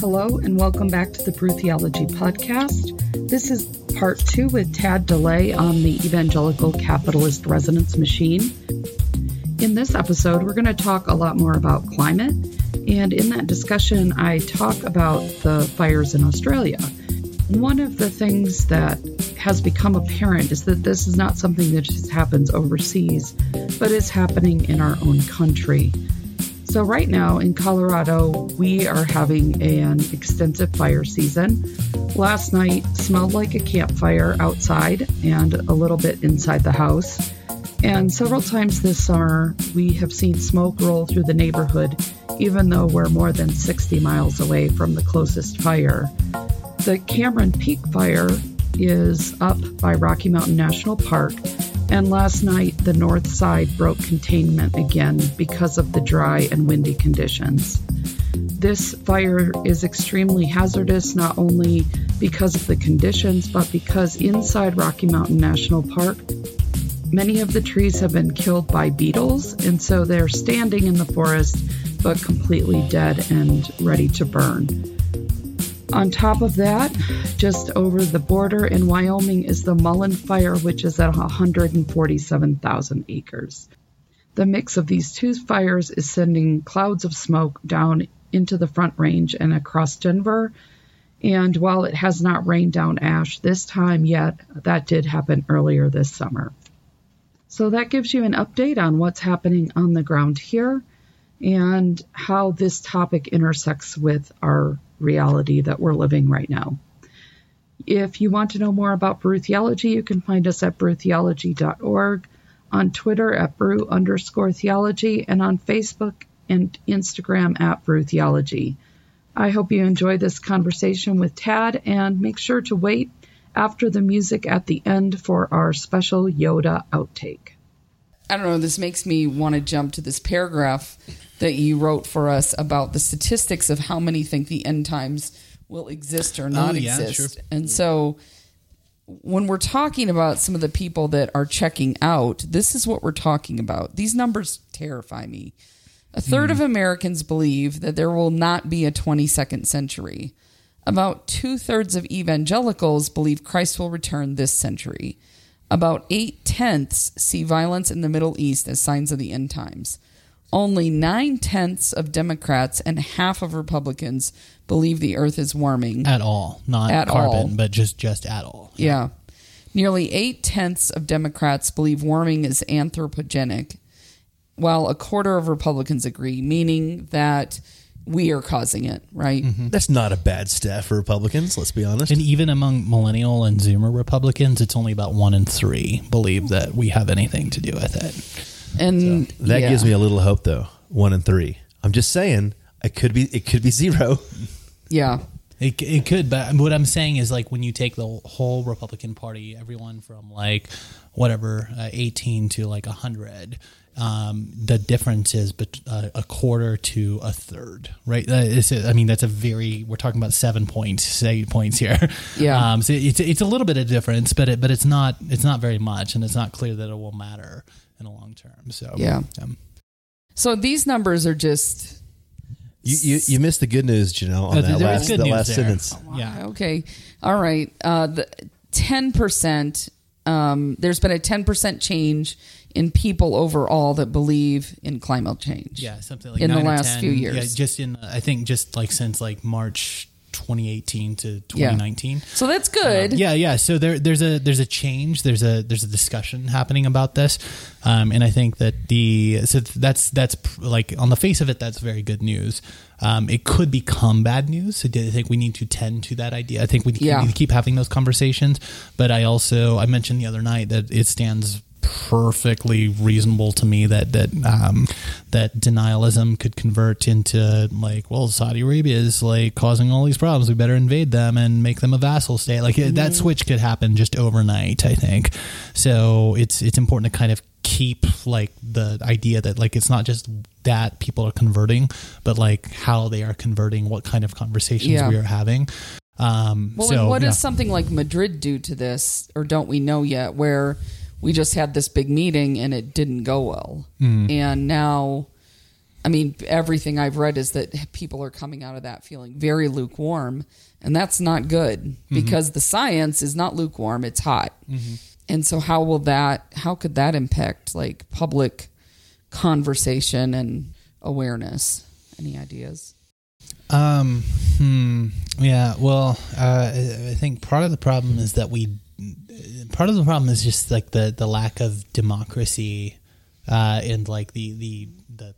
Hello, and welcome back to the Brew Theology Podcast. This is part two with Tad DeLay on the evangelical capitalist resonance machine. In this episode, we're going to talk a lot more about climate, and in that discussion, I talk about the fires in Australia. One of the things that has become apparent is that this is not something that just happens overseas, but is happening in our own country. So, right now in Colorado, we are having an extensive fire season. Last night smelled like a campfire outside and a little bit inside the house. And several times this summer, we have seen smoke roll through the neighborhood, even though we're more than 60 miles away from the closest fire. The Cameron Peak Fire is up by Rocky Mountain National Park and last night, the north side broke containment again because of the dry and windy conditions. This fire is extremely hazardous not only because of the conditions, but because inside Rocky Mountain National Park, many of the trees have been killed by beetles, and so they're standing in the forest but completely dead and ready to burn. On top of that, just over the border in Wyoming is the Mullen Fire, which is at 147,000 acres. The mix of these two fires is sending clouds of smoke down into the Front Range and across Denver. And while it has not rained down ash this time yet, that did happen earlier this summer. So that gives you an update on what's happening on the ground here and how this topic intersects with our reality that we're living right now. If you want to know more about Brew Theology, you can find us at brewtheology.org, on Twitter at brew underscore theology, and on Facebook and Instagram at brew theology. I hope you enjoy this conversation with Tad and make sure to wait after the music at the end for our special Yoda outtake. I don't know, this makes me want to jump to this paragraph that you wrote for us about the statistics of how many think the end times will exist or not oh, yeah, exist. Sure. And so when we're talking about some of the people that are checking out, this is what we're talking about. These numbers terrify me. A third mm. of Americans believe that there will not be a 22nd century. About two thirds of evangelicals believe Christ will return this century. About eight tenths see violence in the Middle East as signs of the end times. Only nine tenths of Democrats and half of Republicans believe the Earth is warming at all, not at carbon, all. but just just at all. Yeah. yeah. Nearly eight tenths of Democrats believe warming is anthropogenic, while a quarter of Republicans agree, meaning that we are causing it, right? Mm-hmm. That's not a bad stat for Republicans, let's be honest. And even among millennial and Zoomer Republicans, it's only about one in three believe that we have anything to do with it. And so that yeah. gives me a little hope, though. One in three. I'm just saying, it could be it could be zero. Yeah. It, it could, but what I'm saying is like when you take the whole Republican Party, everyone from like whatever uh, 18 to like 100, um, the difference is bet- uh, a quarter to a third, right? I mean, that's a very we're talking about seven points, eight points here. Yeah. Um, so it's it's a little bit of difference, but it but it's not it's not very much, and it's not clear that it will matter in the long term. So yeah. Um, so these numbers are just. You, you, you missed the good news, Janelle, on oh, that last, that last there. sentence. Oh, wow. Yeah. Okay. All right. Uh, the ten percent. Um, there's been a ten percent change in people overall that believe in climate change. Yeah, something like in the last 10, few years. Yeah, just in I think just like since like March 2018 to 2019. Yeah. So that's good. Um, yeah, yeah. So there, there's a there's a change. There's a there's a discussion happening about this, um, and I think that the so that's that's like on the face of it, that's very good news. Um, it could become bad news. So I think we need to tend to that idea. I think we yeah. need to keep having those conversations. But I also I mentioned the other night that it stands perfectly reasonable to me that that um, that denialism could convert into like, well, Saudi Arabia is like causing all these problems. We better invade them and make them a vassal state. Like mm-hmm. that switch could happen just overnight. I think so. It's it's important to kind of keep like the idea that like it's not just that people are converting, but like how they are converting, what kind of conversations yeah. we are having. Um, well, so, what yeah. does something like Madrid do to this, or don't we know yet? Where we just had this big meeting and it didn't go well. Mm. And now I mean, everything I've read is that people are coming out of that feeling very lukewarm, and that's not good mm-hmm. because the science is not lukewarm; it's hot. Mm-hmm. And so, how will that? How could that impact like public conversation and awareness? Any ideas? Um. Hmm. Yeah. Well, uh, I think part of the problem is that we. Part of the problem is just like the the lack of democracy, uh, and like the the the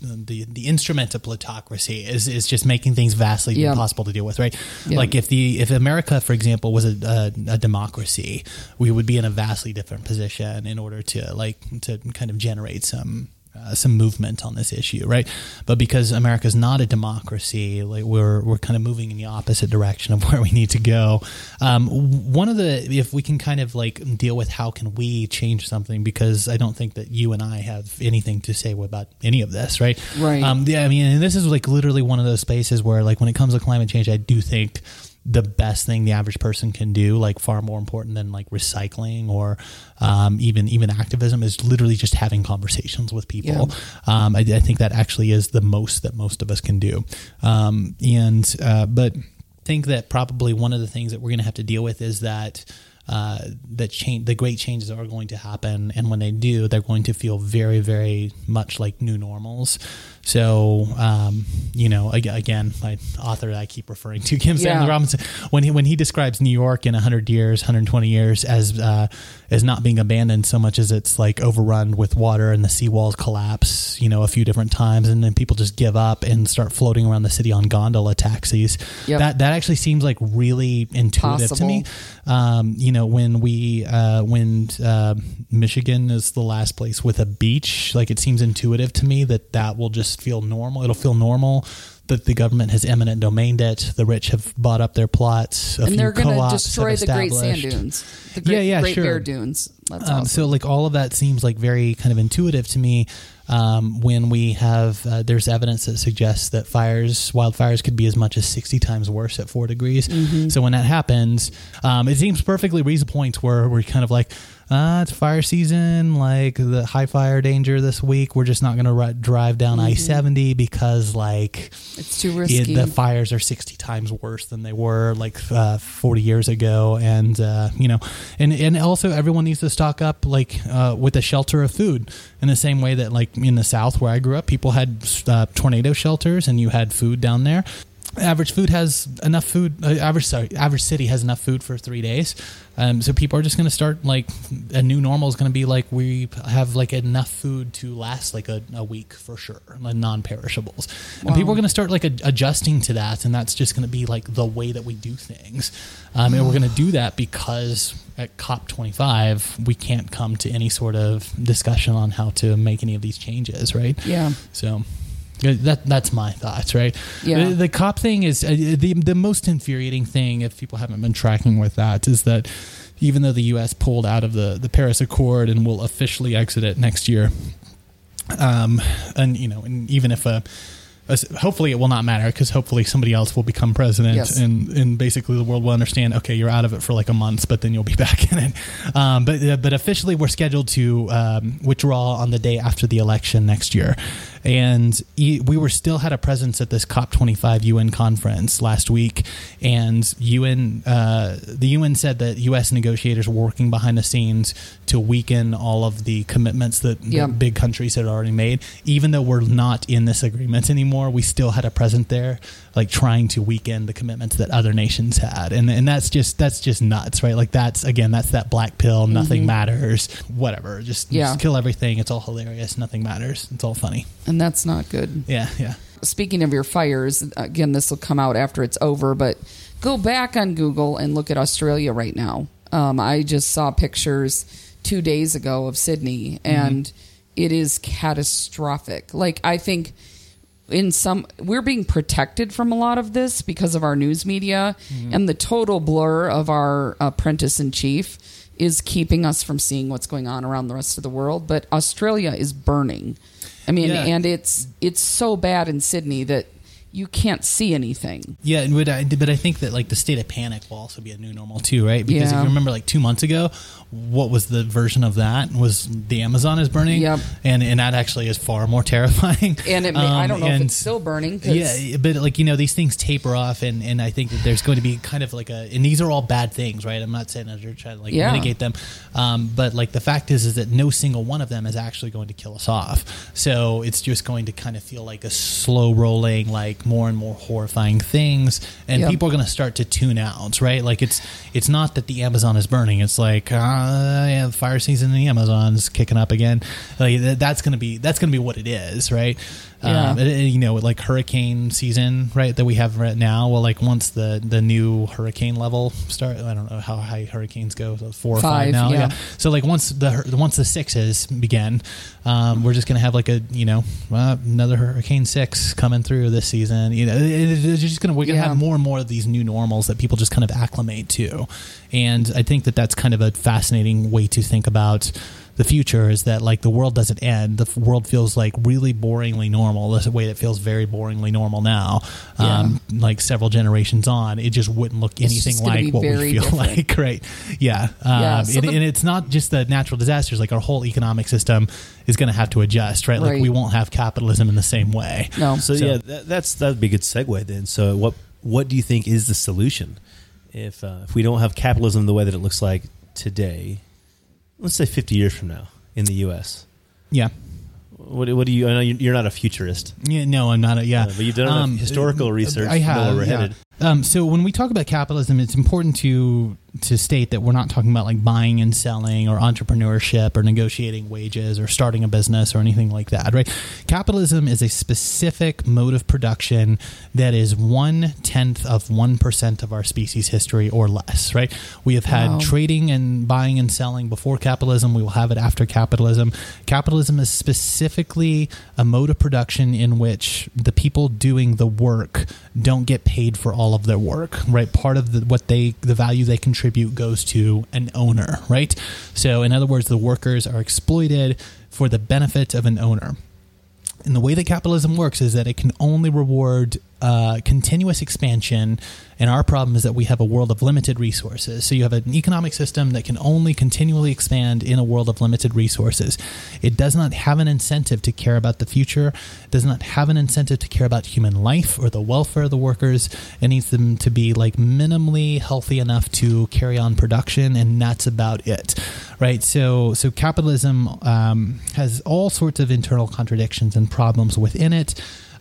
the the instrument of plutocracy is is just making things vastly yep. impossible to deal with, right? Yep. Like if the if America, for example, was a, a, a, democracy, we would be in a vastly different position in order to like to kind of generate some uh, some movement on this issue, right? But because America is not a democracy, like we're we're kind of moving in the opposite direction of where we need to go. Um, one of the if we can kind of like deal with how can we change something because I don't think that you and I have anything to say about any of this, right? Right. Um, yeah, I mean, and this is like literally one of those spaces where like when it comes to climate change, I do think the best thing the average person can do, like far more important than like recycling or um, even even activism, is literally just having conversations with people. Yeah. Um, I, I, think that actually is the most that most of us can do. Um, and uh, but I think that probably one of the things that we're going to have to deal with is that. Uh, that change, the great changes are going to happen, and when they do, they're going to feel very, very much like new normals. So, um, you know, again, my author that I keep referring to, Kim yeah. Stanley Robinson, when he when he describes New York in 100 years, 120 years as uh, as not being abandoned so much as it's like overrun with water and the seawalls collapse, you know, a few different times, and then people just give up and start floating around the city on gondola taxis. Yep. That that actually seems like really intuitive Possible. to me. Um, you know, when we uh, when uh, Michigan is the last place with a beach, like it seems intuitive to me that that will just feel normal. It'll feel normal that the government has eminent domained it. The rich have bought up their plots. and they're going to destroy the Great Sand Dunes, the Great, yeah, yeah, Great sure. Bear Dunes. Um, awesome. So, like all of that seems like very kind of intuitive to me. Um, when we have uh, there's evidence that suggests that fires, wildfires, could be as much as 60 times worse at four degrees. Mm-hmm. So when that happens, um, it seems perfectly reasonable points where we're kind of like, uh, it's fire season, like the high fire danger this week. We're just not going to r- drive down mm-hmm. I 70 because, like, it's too risky. It, the fires are 60 times worse than they were like uh, 40 years ago. And, uh, you know, and, and also everyone needs to stock up, like, uh, with a shelter of food in the same way that, like, in the South where I grew up, people had uh, tornado shelters and you had food down there average food has enough food uh, average sorry average city has enough food for three days. Um, so people are just going to start like a new normal is going to be like we have like enough food to last like a, a week for sure like non-perishables. Wow. and people are going to start like a, adjusting to that and that's just going to be like the way that we do things. Um, and we're going to do that because at COP 25 we can't come to any sort of discussion on how to make any of these changes right? Yeah. So that that's my thoughts, right? Yeah. The, the COP thing is uh, the the most infuriating thing. If people haven't been tracking with that, is that even though the U.S. pulled out of the the Paris Accord and will officially exit it next year, um, and you know, and even if a hopefully it will not matter because hopefully somebody else will become president yes. and, and basically the world will understand okay you're out of it for like a month but then you'll be back in it um, but uh, but officially we're scheduled to um, withdraw on the day after the election next year and we were still had a presence at this COP25 UN conference last week, and UN uh, the UN said that U.S. negotiators were working behind the scenes to weaken all of the commitments that yep. big countries had already made. Even though we're not in this agreement anymore, we still had a present there, like trying to weaken the commitments that other nations had, and and that's just that's just nuts, right? Like that's again that's that black pill, nothing mm-hmm. matters, whatever, just, yeah. just kill everything. It's all hilarious, nothing matters. It's all funny. And and that's not good. Yeah, yeah. Speaking of your fires, again, this will come out after it's over, but go back on Google and look at Australia right now. Um, I just saw pictures two days ago of Sydney, mm-hmm. and mm-hmm. it is catastrophic. Like, I think in some we're being protected from a lot of this because of our news media mm-hmm. and the total blur of our apprentice in chief is keeping us from seeing what's going on around the rest of the world but australia is burning I mean, yeah. and it's it's so bad in Sydney that you can't see anything. Yeah, but I, but I think that like the state of panic will also be a new normal too, right? Because Yeah. if you remember, like two months ago, what was the version of that? Was the Amazon is burning? Yep. and and that actually is far more terrifying. And it may, I Um, don't know if it's still burning. Yeah, but like you know, these things taper off, and and I think that there's going to be kind of like a, and these are all bad things, right? I'm not saying that you're trying to like Yeah. mitigate them, um, but like the fact is, is that no single one of them is actually going to kill us off. So it's just going to kind of feel like a slow rolling, like more and more horrifying things, and Yep. people are going to start to tune out, right? Like it's it's not that the Amazon is burning; it's like uh, yeah, the fire season in the Amazon's kicking up again. Like that's going to be that's going to be what it is, right? Yeah. Um, you know, like hurricane season, right? That we have right now. Well, like once the the new hurricane level start, I don't know how high hurricanes go, so four or five, Five, now. yeah. So like once the once the sixes begin, um, we're just gonna have like a you know uh, another hurricane six coming through this season. You know, it- it's just gonna we're gonna Yeah. have more and more of these new normals that people just kind of acclimate to, and I think that that's kind of a fascinating way to think about the future is that like the world doesn't end. The f- world feels like really boringly normal. The way it feels very boringly normal now. Um, like several generations on, it just wouldn't look anything like what we feel different. like. Right? Yeah. Um, Yeah, so and, the- and it's not just the natural disasters. Like our whole economic system is going to have to adjust. Right? Like Right. we won't have capitalism in the same way. No. So, yeah, that, that's that'd be a good segue then. So what what do you think is the solution if uh, if we don't have capitalism the way that it looks like today? Let's say fifty years from now in the U.S. Yeah. What, what do you? I know you- you're not a futurist, Yeah, no, I'm not. A, yeah, Uh, but you've done enough historical research I have. where we're yeah. headed. Um, so when we talk about capitalism, it's important to to state that we're not talking about like buying and selling or entrepreneurship or negotiating wages or starting a business or anything like that, right? Capitalism is a specific mode of production that is one tenth of one percent of our species history or less, right? We have had Wow. trading and buying and selling before capitalism. We will have it after capitalism. Capitalism is specifically a mode of production in which the people doing the work don't get paid for all of their work, right? Part of the, what they, the value they contribute goes to an owner, right? So, in other words, the workers are exploited for the benefit of an owner. And the way that capitalism works is that it can only reward uh, continuous expansion. And our problem is that we have a world of limited resources. So you have an economic system that can only continually expand in a world of limited resources. It does not have an incentive to care about the future, does not have an incentive to care about human life or the welfare of the workers. It needs them to be like minimally healthy enough to carry on production, and that's about it right? So, so capitalism um, has all sorts of internal contradictions and problems within it.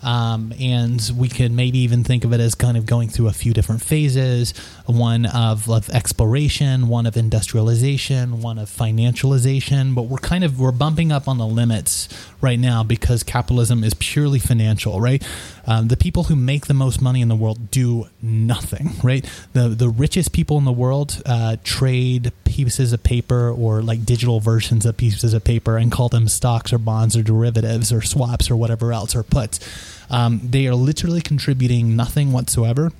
Um, and we can maybe even think of it as kind of going through a few different phases. One of, of exploration one of industrialization one of financialization. But we're kind of we're bumping up on the limits right now because capitalism is purely financial right? Um, the people who make the most money in the world do nothing right? The the richest people in the world uh, trade pieces of paper or like digital versions of pieces of paper and call them stocks or bonds or derivatives or swaps or whatever else or puts um, they are literally contributing nothing whatsoever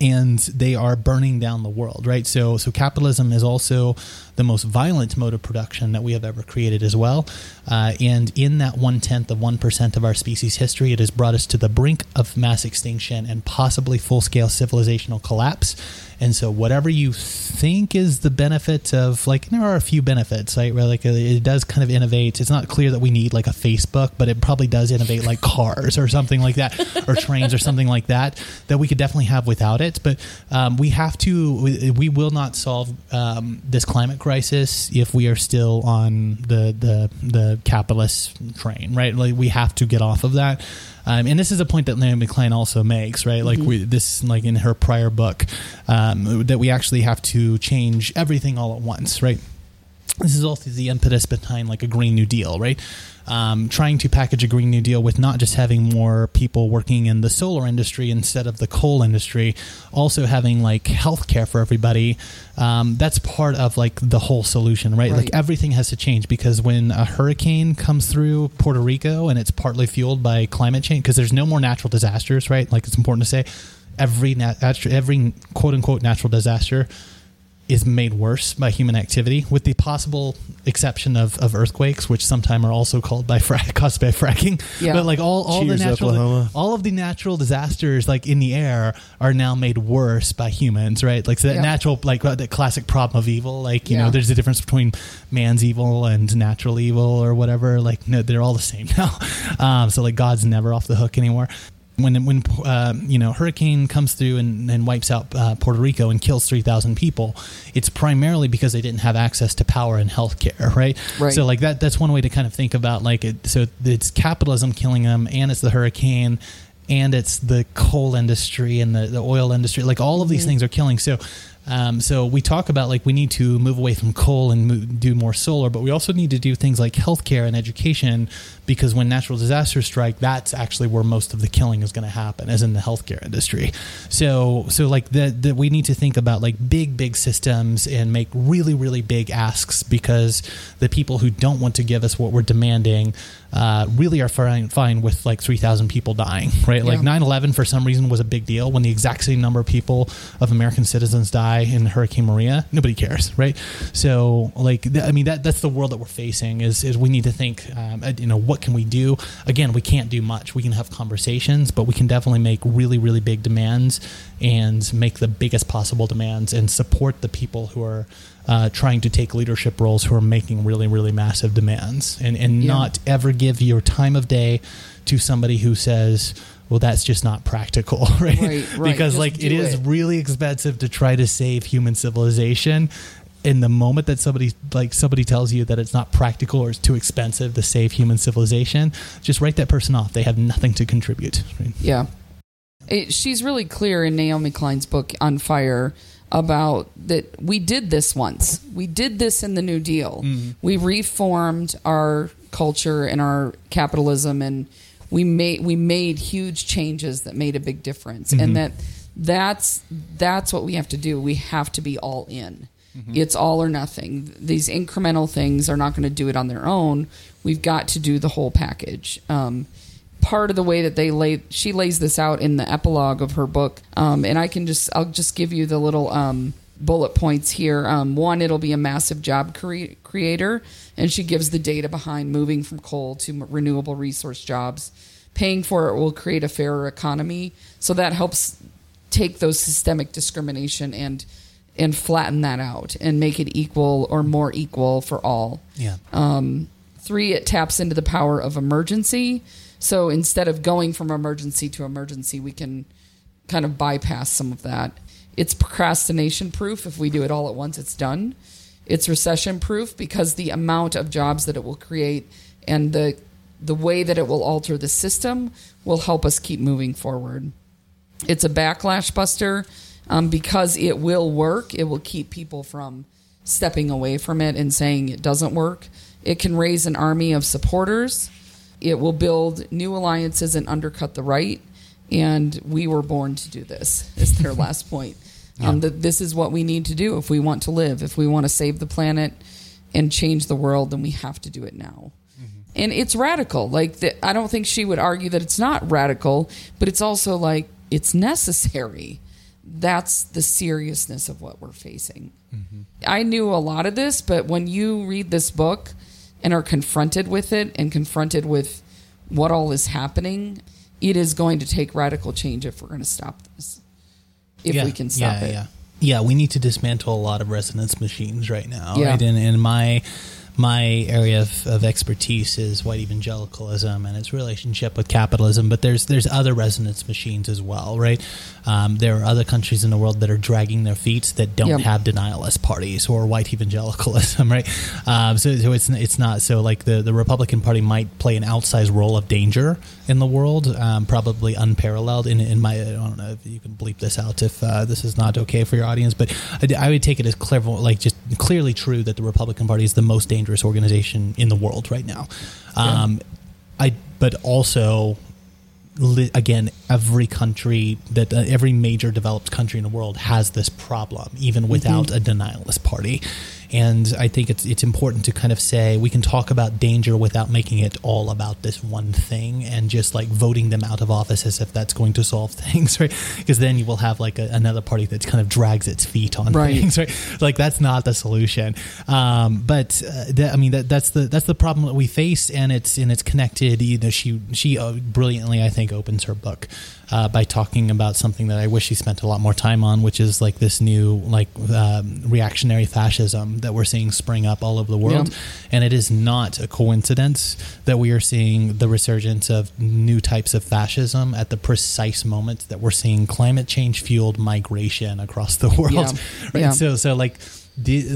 and they are burning down the world right? So so capitalism is also the most violent mode of production that we have ever created as well. Uh, and in that one tenth of one percent of our species history it has brought us to the brink of mass extinction and possibly full scale civilizational collapse and so whatever you think is the benefit of like there are a few benefits right? Where like it does kind of innovate. It's not clear that we need like a facebook but it probably does innovate like cars or something like that or trains or something like that that we could definitely have without it. But um, we have to we, we will not solve um, this climate crisis if we are still on the the the capitalist train right? Like we have to get off of that um, and this is a point that Naomi Klein also makes, right? Like we, this, like in her prior book, um, that we actually have to change everything all at once, right? This is also the impetus behind like a Green New Deal, right? Um, trying to package a Green New Deal with not just having more people working in the solar industry instead of the coal industry, also having like healthcare for everybody. Um, that's part of like the whole solution, right? Right. Like everything has to change because when a hurricane comes through Puerto Rico and it's partly fueled by climate change, because there's no more natural disasters, right? Like it's important to say every nat- every quote unquote natural disaster is made worse by human activity, with the possible exception of, of earthquakes, which sometimes are also called by fra- caused by fracking. Yeah. But like all, all Cheers, the natural Oklahoma. all of the natural disasters like in the air are now made worse by humans, right? Like so that yeah. natural like uh, the classic problem of evil, like you yeah. know, there's a difference between man's evil and natural evil or whatever. Like no, they're all the same now. Um, so like God's never off the hook anymore when when uh, you know hurricane comes through and, and wipes out uh, Puerto Rico and kills three thousand people, it's primarily because they didn't have access to power and healthcare, right? Right. So like that that's one way to kind of think about like it. So it's capitalism killing them, and it's the hurricane, and it's the coal industry and the, the oil industry. Like all of these mm-hmm. things are killing. So um, so we talk about like we need to move away from coal and move, do more solar, but we also need to do things like healthcare and education because when natural disasters strike, that's actually where most of the killing is going to happen, as in the healthcare industry. So so like that we need to think about like big big systems and make really really big asks because the people who don't want to give us what we're demanding uh, really are fine, fine with like 3,000 people dying, right? Like 9 11 for some reason was a big deal when the exact same number of people of American citizens die in Hurricane Maria. Nobody cares, right? So, like, th- I mean, that that's the world that we're facing is, is we need to think, um, you know, what can we do? Again, we can't do much. We can have conversations, but we can definitely make really, really big demands and make the biggest possible demands and support the people who are uh, trying to take leadership roles who are making really, really massive demands and, and yeah. not ever give your time of day to somebody who says, well, that's just not practical, right? right, right. because just like it is it. really expensive to try to save human civilization. In the moment that somebody like somebody tells you that it's not practical or it's too expensive to save human civilization, just write that person off. They have nothing to contribute. Right? Yeah, it, she's really clear in Naomi Klein's book on fire about that we did this once. We did this in the New Deal. Mm-hmm. We reformed our culture and our capitalism and we made we made huge changes that made a big difference. Mm-hmm. And that that's that's what we have to do. We have to be all in. Mm-hmm. It's all or nothing. These incremental things are not going to do it on their own. We've got to do the whole package. Um, part of the way that they lay she lays this out in the epilogue of her book um, and i can just i'll just give you the little um, bullet points here um, one it'll be a massive job cre- creator and she gives the data behind moving from coal to renewable resource jobs paying for it will create a fairer economy so that helps take those systemic discrimination and and flatten that out and make it equal or more equal for all yeah um, three it taps into the power of emergency so instead of going from emergency to emergency, we can kind of bypass some of that. It's procrastination proof. If we do it all at once, it's done. It's recession proof because the amount of jobs that it will create and the the way that it will alter the system will help us keep moving forward. It's a backlash buster um, because it will work. It will keep people from stepping away from it and saying it doesn't work. It can raise an army of supporters it will build new alliances and undercut the right. And we were born to do this, is their last point. Yeah. Um, that this is what we need to do if we want to live, if we want to save the planet and change the world, then we have to do it now. Mm-hmm. And it's radical. Like, the, I don't think she would argue that it's not radical, but it's also like it's necessary. That's the seriousness of what we're facing. Mm-hmm. I knew a lot of this, but when you read this book, and are confronted with it and confronted with what all is happening, it is going to take radical change if we're going to stop this. If yeah, we can stop yeah, it. Yeah. Yeah, we need to dismantle a lot of resonance machines right now. Yeah. Right. And in my my area of, of, expertise is white evangelicalism and its relationship with capitalism. But there's there's other resonance machines as well, right? Um, there are other countries in the world that are dragging their feet that don't yep. have denialist parties or white evangelicalism, right? Um, so, so it's it's not so like the the Republican Party might play an outsized role of danger in the world, um, probably unparalleled. In in my I don't know if you can bleep this out if uh, this is not okay for your audience, but I, I would take it as clear, like just clearly true that the Republican Party is the most dangerous dangerous organization in the world right now. Um, I but also again every country that uh, every major developed country in the world has this problem even mm-hmm. without mm-hmm. a denialist party And I think it's it's important to kind of say we can talk about danger without making it all about this one thing and just like voting them out of office as if that's going to solve things, right? Because then you will have like a, another party that kind of drags its feet on right. things, right? Like that's not the solution. Um, but uh, that, I mean that that's the that's the problem that we face, and it's and it's connected. You know, she she uh, brilliantly I think opens her book uh, by talking about something that I wish he spent a lot more time on, which is like this new like um, reactionary fascism that we're seeing spring up all over the world. Yep. And it is not a coincidence that we are seeing the resurgence of new types of fascism at the precise moment that we're seeing climate change fueled migration across the world. Yeah. Right? Yeah. So so like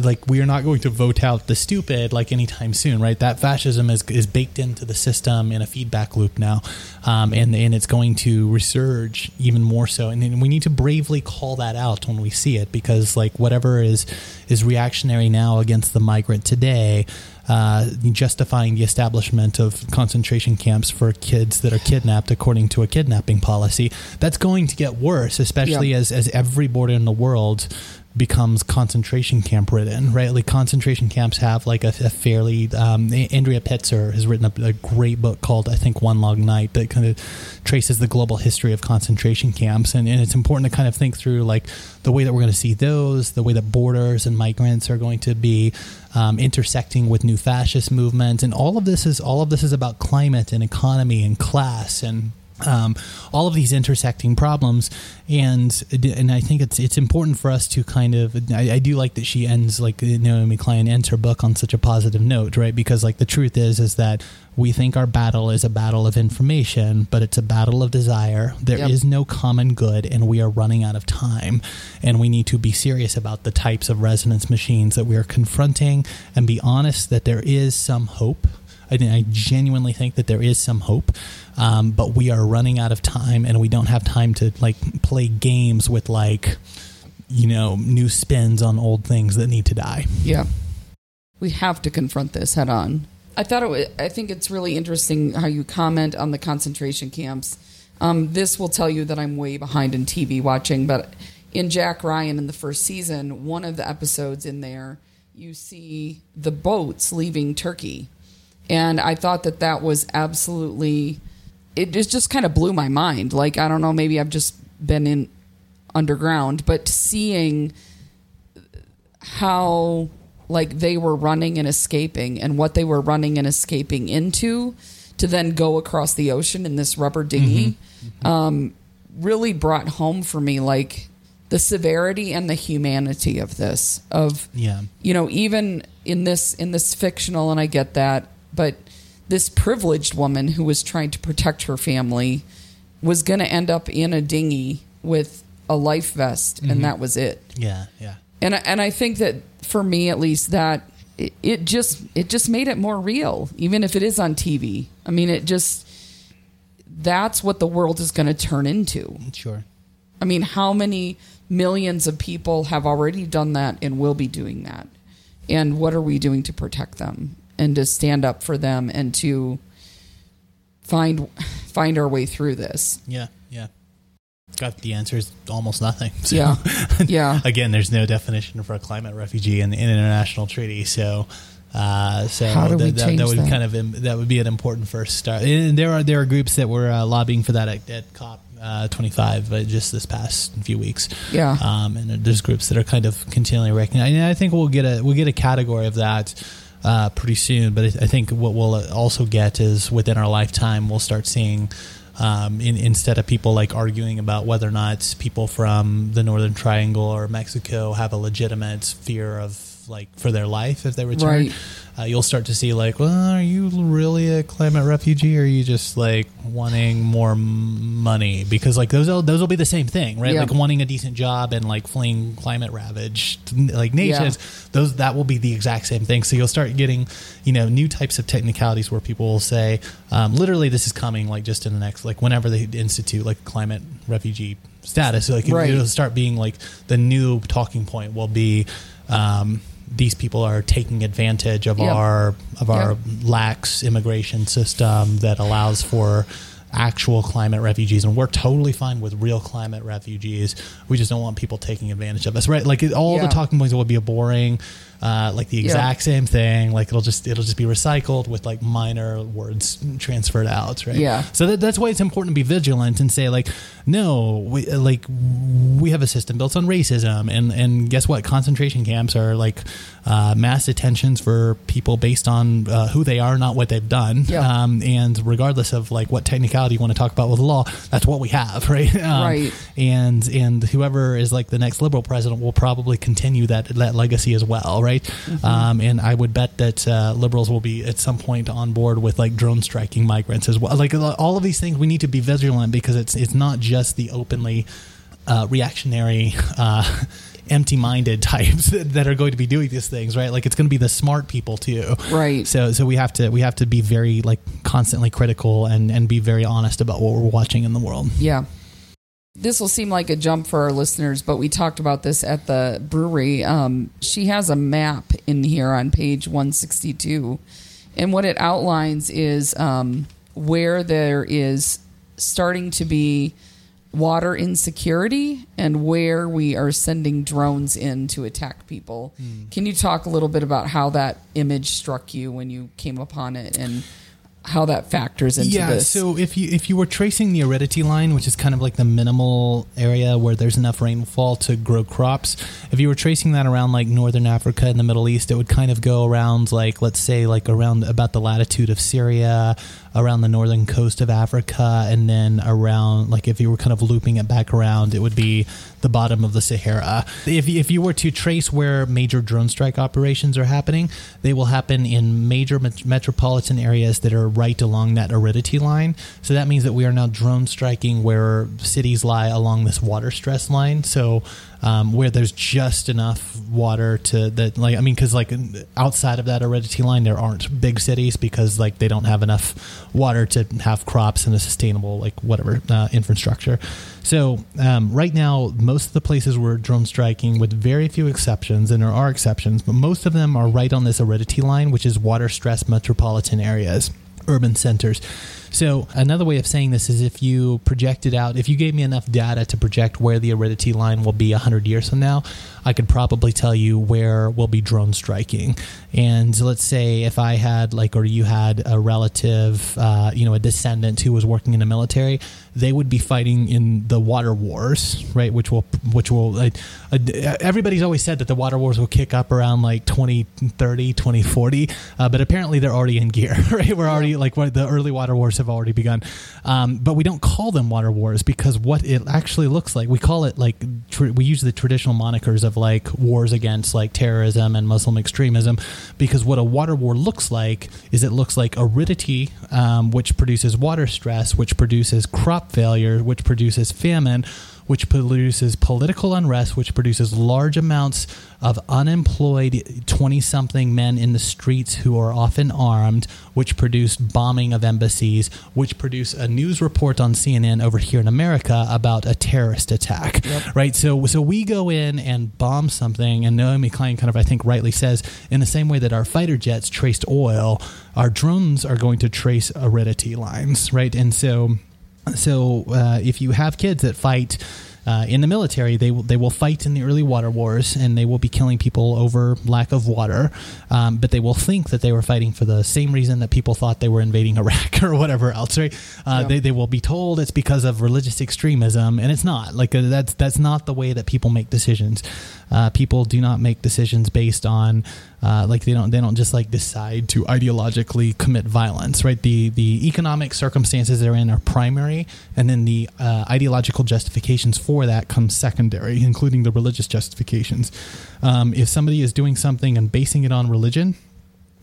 like we are not going to vote out the stupid like anytime soon, right? That fascism is, is baked into the system in a feedback loop now, um, and and it's going to resurge even more so. And, we need to bravely call that out when we see it, because like whatever is is reactionary now against the migrant today. Uh, justifying the establishment of concentration camps for kids that are kidnapped according to a kidnapping policy. That's going to get worse, especially as, as every border in the world becomes concentration camp ridden, right? Like concentration camps have like a, a fairly. Um, Andrea Pitzer has written a, a, great book called I think One Long Night that kind of traces the global history of concentration camps, and, and it's important to kind of think through like the way that we're going to see those, the way that borders and migrants are going to be um, intersecting with new fascist movements, and all of this is all of this is about climate and economy and class and um, all of these intersecting problems, and and I think it's it's important for us to kind of I, I, do like that she ends like Naomi Klein ends her book on such a positive note, right? Because like the truth is is that we think our battle is a battle of information, but it's a battle of desire. There yep. is no common good, and we are running out of time, and we need to be serious about the types of resonance machines that we are confronting, and be honest that there is some hope. I, I genuinely think that there is some hope um, but we are running out of time and we don't have time to like play games with like you know new spins on old things that need to die. Yeah. We have to confront this head on. I thought it was, i think it's really interesting how you comment on the concentration camps. Um, this will tell you that i'm way behind in tv watching but in jack ryan in the first season one of the episodes in there you see the boats leaving turkey and i thought that that was absolutely it just kind of blew my mind. Like I don't know, maybe I've just been in underground, but seeing how like they were running and escaping and what they were running and escaping into to then go across the ocean in this rubber dinghy mm-hmm. Mm-hmm. Um, really brought home for me like the severity and the humanity of this of yeah you know even in this in this fictional and I get that but this privileged woman who was trying to protect her family was going to end up in a dinghy with a life vest, mm-hmm. and that was it. Yeah, yeah. And and I think that for me at least that it, it just it just made it more real, even if it is on TV. I mean, it just that's what the world is going to turn into. Sure. I mean, how many millions of people have already done that and will be doing that? And what are we doing to protect them? And to stand up for them and to find find our way through this. Yeah, yeah. Got the answer is almost nothing. So, yeah, yeah. again, there's no definition for a climate refugee in, in international treaty. So, uh, so do we that, that would that? kind of that would be an important first start. And there are there are groups that were uh, lobbying for that at, at COP uh, 25 uh, just this past few weeks. Yeah. Um, and there's groups that are kind of continually recognizing. I think we'll get a we'll get a category of that uh, pretty soon. But I think what we'll also get is within our lifetime, we'll start seeing. Um, in, instead of people like arguing about whether or not people from the Northern Triangle or Mexico have a legitimate fear of like for their life if they return. Right. Uh, you'll start to see like, well, are you really a climate refugee, or are you just like wanting more money? Because like those those will be the same thing, right? Yeah. Like wanting a decent job and like fleeing climate ravaged like nations. Yeah. Those that will be the exact same thing. So you'll start getting, you know, new types of technicalities where people will say, um, literally, this is coming like just in the next like whenever they institute like climate refugee status, like right. it'll start being like the new talking point will be. Um, these people are taking advantage of yep. our of our yep. lax immigration system that allows for actual climate refugees, and we're totally fine with real climate refugees. We just don't want people taking advantage of us, right? Like all yeah. the talking points will be a boring uh, like the exact yeah. same thing. Like it'll just it'll just be recycled with like minor words transferred out, right? Yeah. So that, that's why it's important to be vigilant and say like, no, we, like we have a system built on racism, and and guess what? Concentration camps are like uh, mass detentions for people based on uh, who they are, not what they've done. Yeah. Um, and regardless of like what technicality you want to talk about with law, that's what we have, right? Um, right. And and whoever is like the next liberal president will probably continue that that legacy as well, right? Mm-hmm. Um, and I would bet that uh, liberals will be at some point on board with like drone striking migrants as well. Like all of these things, we need to be vigilant because it's it's not just the openly uh, reactionary. Uh, empty-minded types that are going to be doing these things right like it's going to be the smart people too right so so we have to we have to be very like constantly critical and and be very honest about what we're watching in the world yeah this will seem like a jump for our listeners, but we talked about this at the brewery. Um, she has a map in here on page 162. And what it outlines is um, where there is starting to be water insecurity and where we are sending drones in to attack people. Mm. Can you talk a little bit about how that image struck you when you came upon it and how that factors into yeah, this. so if you if you were tracing the aridity line, which is kind of like the minimal area where there's enough rainfall to grow crops, if you were tracing that around like northern Africa and the Middle East, it would kind of go around like let's say like around about the latitude of Syria, around the northern coast of Africa, and then around like if you were kind of looping it back around, it would be the bottom of the Sahara. If, if you were to trace where major drone strike operations are happening, they will happen in major met- metropolitan areas that are right along that aridity line. So that means that we are now drone striking where cities lie along this water stress line. So um, where there's just enough water to that like I mean because like outside of that aridity line there aren't big cities because like they don't have enough water to have crops and a sustainable like whatever uh, infrastructure. So um, right now most of the places we're drone striking with very few exceptions and there are exceptions but most of them are right on this aridity line which is water stressed metropolitan areas urban centers. So another way of saying this is if you projected out, if you gave me enough data to project where the aridity line will be 100 years from now, I could probably tell you where we'll be drone striking. And let's say if I had like, or you had a relative, uh, you know, a descendant who was working in the military, they would be fighting in the water wars, right? Which will, which will, uh, uh, everybody's always said that the water wars will kick up around like 2030, 2040, uh, but apparently they're already in gear, right? We're already like the early water wars have already begun. Um, but we don't call them water wars because what it actually looks like, we call it like, tr- we use the traditional monikers of like wars against like terrorism and Muslim extremism because what a water war looks like is it looks like aridity, um, which produces water stress, which produces crop crop failure, which produces famine, which produces political unrest, which produces large amounts of unemployed 20 something men in the streets who are often armed, which produce bombing of embassies, which produce a news report on CNN over here in America about a terrorist attack. Yep. Right? So so we go in and bomb something and Naomi Klein kind of I think rightly says in the same way that our fighter jets traced oil, our drones are going to trace aridity lines, right? And so so uh, if you have kids that fight uh, in the military, they will, they will fight in the early water wars and they will be killing people over lack of water. Um, but they will think that they were fighting for the same reason that people thought they were invading Iraq or whatever else, right? Uh, yeah. they, they will be told it's because of religious extremism, and it's not. Like uh, that's that's not the way that people make decisions. Uh, people do not make decisions based on uh, like they don't they don't just like decide to ideologically commit violence, right? The the economic circumstances they're in are primary, and then the uh, ideological justifications for that come secondary, including the religious justifications. Um, if somebody is doing something and basing it on religion,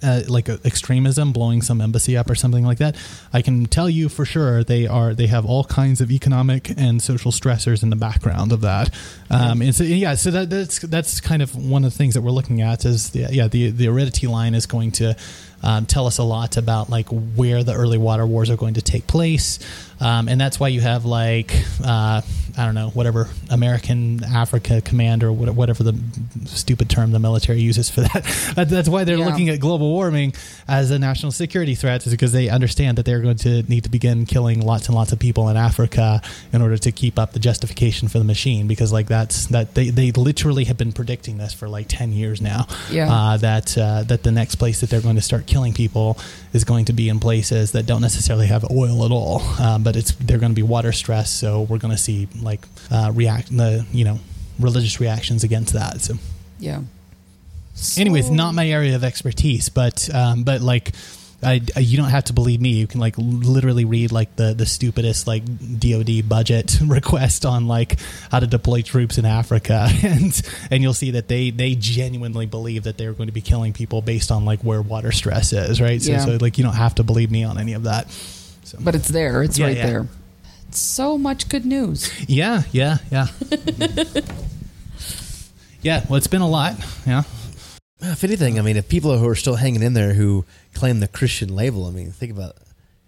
uh, like extremism, blowing some embassy up or something like that, I can tell you for sure they are they have all kinds of economic and social stressors in the background of that. Um, and so yeah, so that, that's that's kind of one of the things that we're looking at is the, yeah the the aridity line is going to um, tell us a lot about like where the early water wars are going to take place. Um, and that's why you have like uh, I don't know whatever American Africa Command or whatever the stupid term the military uses for that. That's why they're yeah. looking at global warming as a national security threat, is because they understand that they're going to need to begin killing lots and lots of people in Africa in order to keep up the justification for the machine. Because like that's that they, they literally have been predicting this for like ten years now. Yeah. Uh, that uh, that the next place that they're going to start killing people is going to be in places that don't necessarily have oil at all, um, but it's they're going to be water stressed. So we're going to see like uh, react the you know religious reactions against that. So yeah. So, Anyways, not my area of expertise, but um, but like. I, I, you don't have to believe me. You can like literally read like the the stupidest like DoD budget request on like how to deploy troops in Africa, and and you'll see that they they genuinely believe that they're going to be killing people based on like where water stress is, right? So, yeah. so like you don't have to believe me on any of that. So. But it's there. It's yeah, right yeah. there. So much good news. Yeah, yeah, yeah. yeah, well, it's been a lot. Yeah. If anything, I mean, if people who are still hanging in there who claim the Christian label, I mean, think about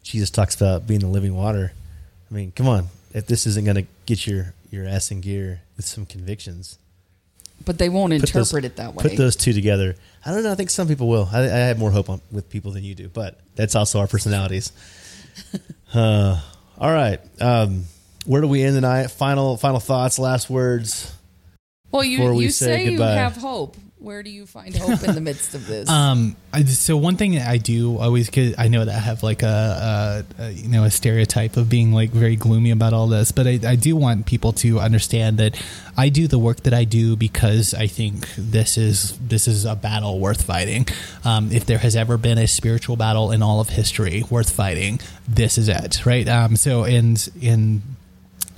Jesus talks about being the living water. I mean, come on. If this isn't going to get your, your ass in gear with some convictions. But they won't interpret those, it that way. Put those two together. I don't know. I think some people will. I, I have more hope on, with people than you do, but that's also our personalities. uh, all right. Um, where do we end tonight? Final final thoughts, last words. Well, you you say, say you have hope. Where do you find hope in the midst of this? Um, I, so one thing I do always, cause I know that I have like a, a, a, you know a stereotype of being like very gloomy about all this, but I, I do want people to understand that I do the work that I do because I think this is this is a battle worth fighting. Um, if there has ever been a spiritual battle in all of history worth fighting, this is it, right? Um, so and in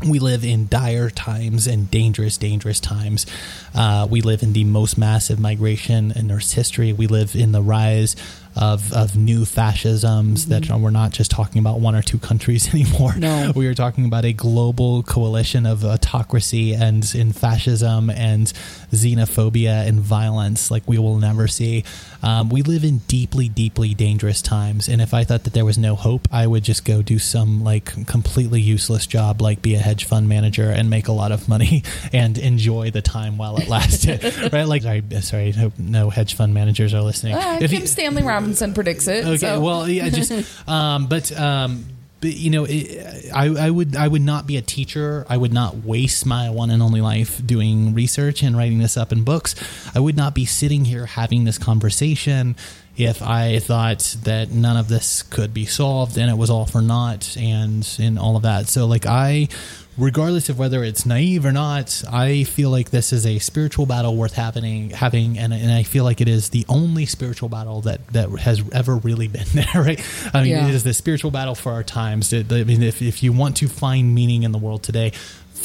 we live in dire times and dangerous, dangerous times. Uh, we live in the most massive migration in Earth's history. We live in the rise of, of new fascisms mm-hmm. that we're not just talking about one or two countries anymore. No. We are talking about a global coalition of autocracy and in fascism and xenophobia and violence like we will never see. Um, we live in deeply, deeply dangerous times. And if I thought that there was no hope, I would just go do some like completely useless job, like be a hedge fund manager and make a lot of money and enjoy the time while it lasted. right? Like, sorry, sorry, hope no hedge fund managers are listening. Uh, if Kim you, Stanley Robinson predicts it. Okay, so. well, yeah, just, um, but, um, but you know, it, I, I would I would not be a teacher. I would not waste my one and only life doing research and writing this up in books. I would not be sitting here having this conversation if I thought that none of this could be solved and it was all for naught and and all of that. So like I regardless of whether it's naive or not, I feel like this is a spiritual battle worth happening having, and, and I feel like it is the only spiritual battle that that has ever really been there. Right? I mean, yeah. it is the spiritual battle for our times. I mean, if if you want to find meaning in the world today,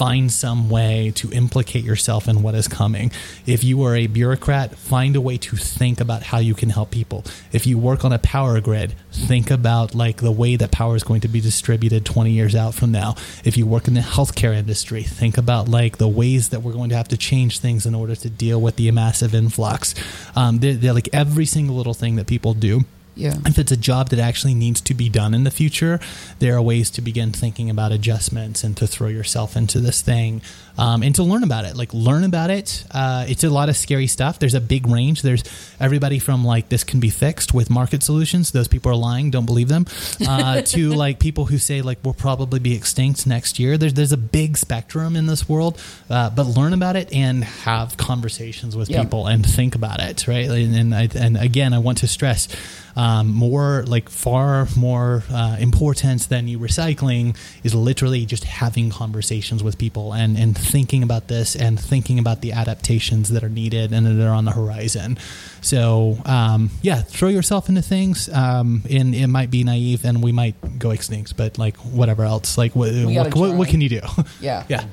find some way to implicate yourself in what is coming. If you are a bureaucrat, find a way to think about how you can help people. If you work on a power grid, think about like the way that power is going to be distributed 20 years out from now. If you work in the healthcare industry, think about like the ways that we're going to have to change things in order to deal with the massive influx. Um, they're, they're like every single little thing that people do yeah. If it's a job that actually needs to be done in the future, there are ways to begin thinking about adjustments and to throw yourself into this thing um, and to learn about it. Like learn about it. Uh, it's a lot of scary stuff. There's a big range. There's everybody from like this can be fixed with market solutions. Those people are lying. Don't believe them. Uh, to like people who say like we'll probably be extinct next year. There's there's a big spectrum in this world. Uh, but learn about it and have conversations with yeah. people and think about it. Right. And and, I, and again, I want to stress um, more like far more uh, important than you recycling is literally just having conversations with people and and thinking about this and thinking about the adaptations that are needed and that are on the horizon. So um, yeah, throw yourself into things. Um, and it might be naive, and we might go extinct, but like whatever else, like what what, what, what, can you do? Yeah, yeah,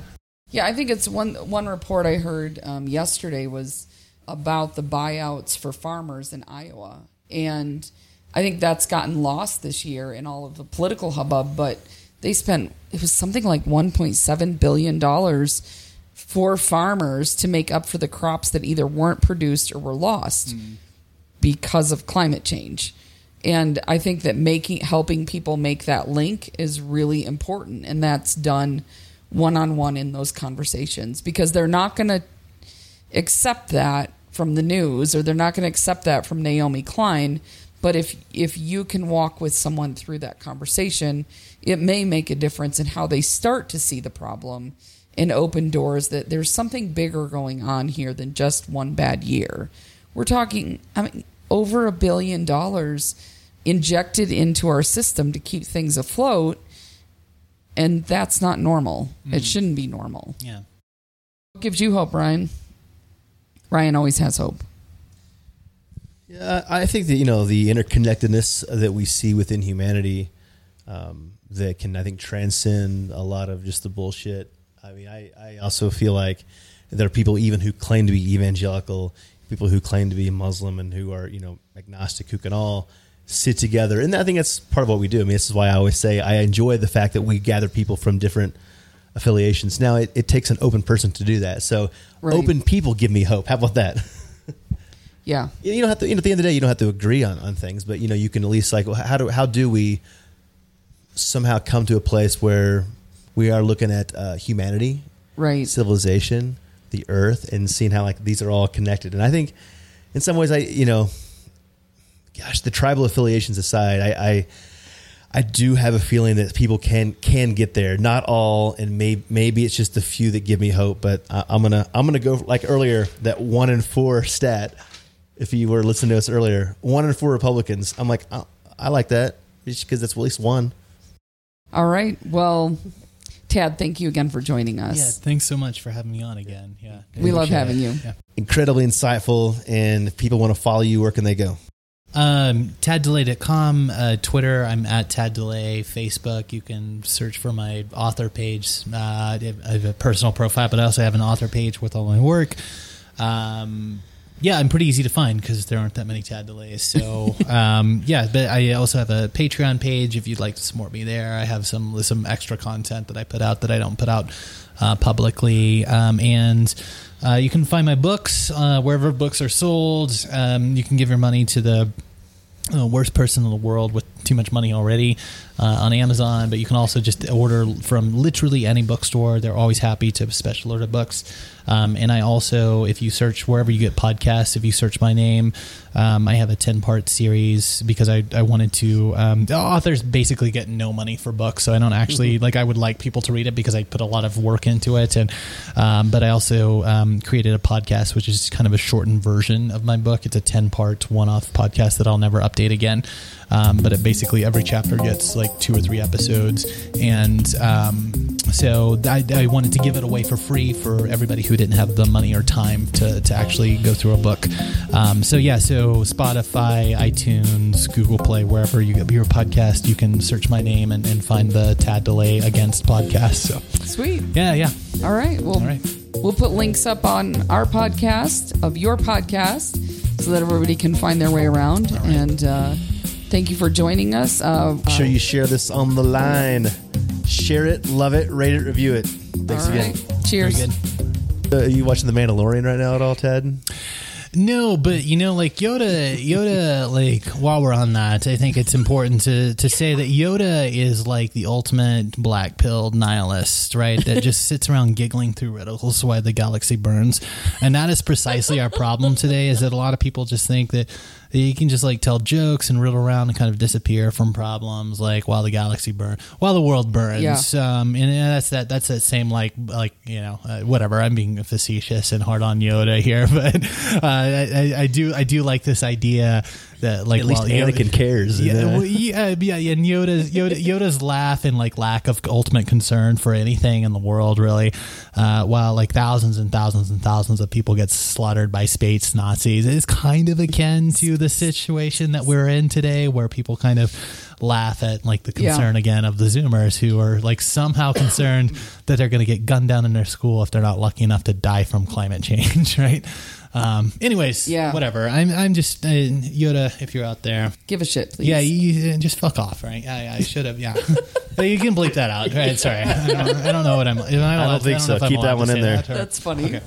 yeah. I think it's one one report I heard um, yesterday was about the buyouts for farmers in Iowa, and I think that's gotten lost this year in all of the political hubbub, but they spent it was something like 1.7 billion dollars for farmers to make up for the crops that either weren't produced or were lost mm. because of climate change. And I think that making helping people make that link is really important and that's done one on one in those conversations because they're not going to accept that from the news or they're not going to accept that from Naomi Klein. But if if you can walk with someone through that conversation, it may make a difference in how they start to see the problem and open doors that there's something bigger going on here than just one bad year. We're talking I mean over a billion dollars injected into our system to keep things afloat and that's not normal. Mm. It shouldn't be normal. Yeah. What gives you hope, Ryan? Ryan always has hope. Yeah, I think that you know the interconnectedness that we see within humanity um, that can I think transcend a lot of just the bullshit. I mean, I, I also feel like there are people even who claim to be evangelical, people who claim to be Muslim and who are you know agnostic, who can all sit together. And I think that's part of what we do. I mean, this is why I always say I enjoy the fact that we gather people from different affiliations. Now it, it takes an open person to do that. So right. open people give me hope. How about that? yeah. You don't have to, you know, at the end of the day, you don't have to agree on, on things, but you know, you can at least like, well, how do, how do we somehow come to a place where we are looking at uh, humanity, right. civilization, the earth and seeing how like these are all connected. And I think in some ways I, you know, gosh, the tribal affiliations aside, I, I I do have a feeling that people can can get there. Not all, and may, maybe it's just a few that give me hope. But I, am gonna I'm gonna go like earlier that one in four stat. If you were listening to us earlier, one in four Republicans. I'm like oh, I like that because that's at least one. All right. Well, Tad, thank you again for joining us. Yeah, thanks so much for having me on again. Yeah, we love having you. Yeah. Incredibly insightful, and if people want to follow you, where can they go? Um, taddelay.com, uh, Twitter, I'm at taddelay. Facebook, you can search for my author page. Uh, I have a personal profile, but I also have an author page with all my work. Um, yeah, I'm pretty easy to find because there aren't that many Tad DeLays. So, um, yeah, but I also have a Patreon page if you'd like to support me there. I have some some extra content that I put out that I don't put out uh, publicly, um, and uh, you can find my books uh, wherever books are sold. Um, you can give your money to the uh, worst person in the world with too much money already uh, on Amazon, but you can also just order from literally any bookstore. They're always happy to special order books. Um, and I also, if you search wherever you get podcasts, if you search my name, um, I have a 10 part series because I, I wanted to. Um, the authors basically get no money for books, so I don't actually mm-hmm. like, I would like people to read it because I put a lot of work into it. And, um, but I also um, created a podcast, which is kind of a shortened version of my book. It's a 10 part one off podcast that I'll never update again. Um, but it basically every chapter gets like two or three episodes, and um, so I, I, wanted to give it away for free for everybody who didn't have the money or time to, to actually go through a book. Um, so yeah, so Spotify, iTunes, Google Play, wherever you get your podcast, you can search my name and, and find the Tad DeLay Against podcast. So sweet. Yeah, yeah. All right. Well, All right. we'll put links up on our podcast of your podcast so that everybody can find their way around right. and. Uh, Thank you for joining us. Uh, Make sure you share this on the line. Share it, love it, rate it, review it. Thanks again. Cheers. Uh, are you watching The Mandalorian right now at all, Ted? No, but you know, like Yoda, Yoda, like while we're on that, I think it's important to to say that Yoda is like the ultimate black pilled nihilist, right? That just sits around giggling through riddles while the galaxy burns, and that is precisely our problem today. Is that a lot of people just think that you can just like tell jokes and riddle around and kind of disappear from problems like while the galaxy burns while the world burns yeah. um and that's that that's that same like like you know uh, whatever i'm being facetious and hard on yoda here but uh, I, I do i do like this idea that like at least well, Anakin Yoda, cares. Yeah, well, yeah, yeah, yeah. And Yoda's Yoda, Yoda's laugh and like lack of ultimate concern for anything in the world, really. Uh, while like thousands and thousands and thousands of people get slaughtered by space Nazis, is kind of akin to the situation that we're in today, where people kind of laugh at like the concern yeah. again of the Zoomers who are like somehow concerned that they're going to get gunned down in their school if they're not lucky enough to die from climate change, right? Um, anyways, yeah, whatever. I'm I'm just uh, Yoda. If you're out there, give a shit, please. Yeah, you, uh, just fuck off, right? I, I should have. Yeah, but you can bleep that out, right? Sorry, I don't, I don't know what I'm. I don't, I don't think I don't so. Keep that one in there. That, That's funny. Okay.